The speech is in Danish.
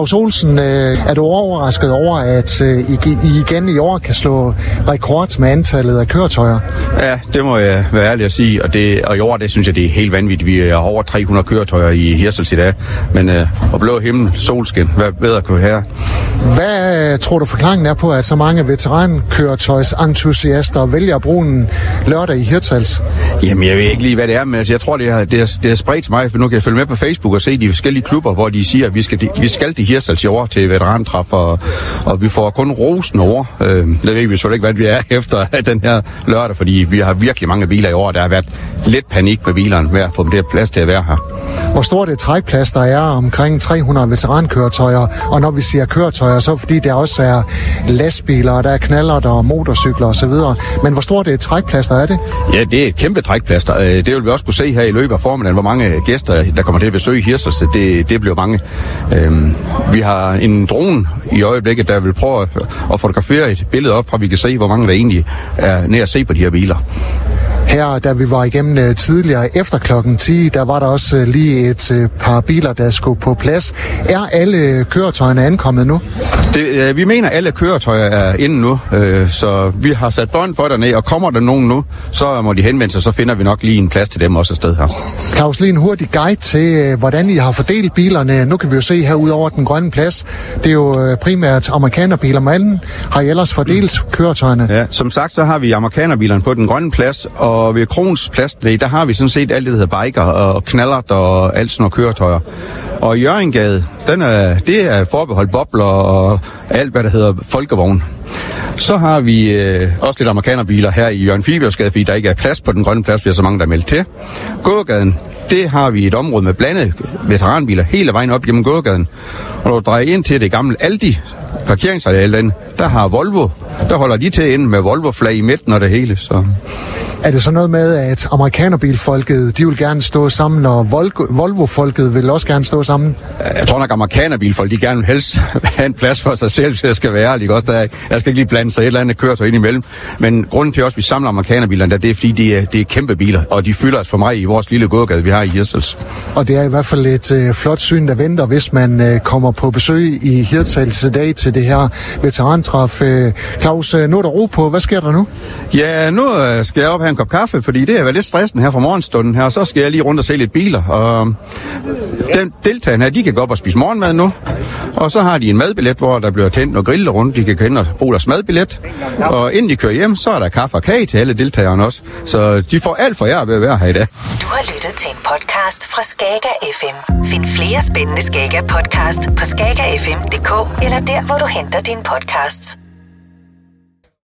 Claus Olsen, øh, er du overrasket over, at øh, I, igen i år kan slå rekord med antallet af køretøjer? Ja, det må jeg være ærlig at sige, og, det, og i år, det synes jeg, det er helt vanvittigt. Vi er over 300 køretøjer i Hirsels i dag, men øh, og blå himmel, solskin, hvad bedre kunne have? Hvad tror du forklaringen er på, at så mange veterankøretøjsentusiaster vælger at bruge en lørdag i Hirtshals? Jamen, jeg ved ikke lige, hvad det er, men altså, jeg tror, det er, det, er, det er spredt til mig, for nu kan jeg følge med på Facebook og se de forskellige klubber, hvor de siger, at vi skal, vi skal til Hirtshals i år til veterantræf, og, og vi får kun rosen over. Øh, det ved vi selvfølgelig ikke, hvad vi er efter den her lørdag, fordi vi har virkelig mange biler i år. Der har været lidt panik på bilerne med at få dem der plads til at være her. Hvor stort et trækplads der er omkring 300 veterankøretøjer, og når vi siger køretøjer, så fordi der også er lastbiler, og der er knaller, der og motorcykler osv. Men hvor stort et trækplads der er det? Ja, det er et kæmpe trækplads. Øh, Det vil vi også kunne se her i løbet af formiddagen, hvor mange gæster, der kommer til at besøge Hirsels. Det, det bliver mange. Øhm, vi har en drone i øjeblikket, der vil prøve at, at fotografere et billede op, fra vi kan se, hvor mange der egentlig er nær at se på de her biler. Her, da vi var igennem øh, tidligere efter klokken 10, der var der også øh, lige et øh, par biler, der skulle på plads. Er alle køretøjerne ankommet nu? Det, øh, vi mener, at alle køretøjer er inde nu, øh, så vi har sat bånd for dernede, og kommer der nogen nu, så må de henvende sig, så finder vi nok lige en plads til dem også et sted her. Claus, lige en hurtig guide til, øh, hvordan I har fordelt bilerne. Nu kan vi jo se her ud over den grønne plads. Det er jo øh, primært amerikanerbiler, men har I ellers fordelt køretøjerne? Ja, som sagt, så har vi amerikanerbilerne på den grønne plads, og ved Krons plads, der har vi sådan set alt det, der hedder biker og knallert og alt sådan nogle køretøjer. Og Jørgengade, den er, det er forbeholdt bobler og alt, hvad der hedder folkevogn. Så har vi øh, også lidt amerikanerbiler her i Jørgen Fibersgade, fordi der ikke er plads på den grønne plads, vi har så mange, der er meldt til. Gågaden, det har vi et område med blandet veteranbiler hele vejen op gennem gågaden. Og når du drejer ind til det gamle Aldi parkeringsareal, den, der har Volvo, der holder de til ind med Volvo-flag i midten og det hele. Så. Er det så noget med, at amerikanerbilfolket, de vil gerne stå sammen, og Vol- Volvo-folket vil også gerne stå sammen? Jeg tror nok, at amerikanerbilfolk, de gerne vil helst have en plads for sig selv, så jeg skal være ærlig. Også der, jeg skal ikke lige blande sig et eller andet køretøj ind imellem. Men grunden til også, at vi samler amerikanerbilerne, det er, fordi de er, det er kæmpe biler, og de fylder os for mig i vores lille gågade, vi har i Hirsels. Og det er i hvert fald et øh, flot syn, der venter, hvis man øh, kommer på besøg i Hirtshals i dag til det her veterantræf. Øh, Claus, øh, nu er der ro på. Hvad sker der nu? Ja, nu øh, skal jeg op have en kop kaffe, fordi det er været lidt stressende her fra morgenstunden her, og så skal jeg lige rundt og se lidt biler. Og den deltagerne her, de kan gå op og spise morgenmad nu, og så har de en madbillet, hvor der bliver tændt og grillet rundt. De kan gå ind og bruge deres madbillet, og inden de kører hjem, så er der kaffe og kage til alle deltagerne også. Så de får alt for jer ved at være her i dag. Du har lyttet til en podcast fra Skager FM. Find flere spændende Skager podcast på skagerfm.dk eller der, hvor du henter dine podcasts.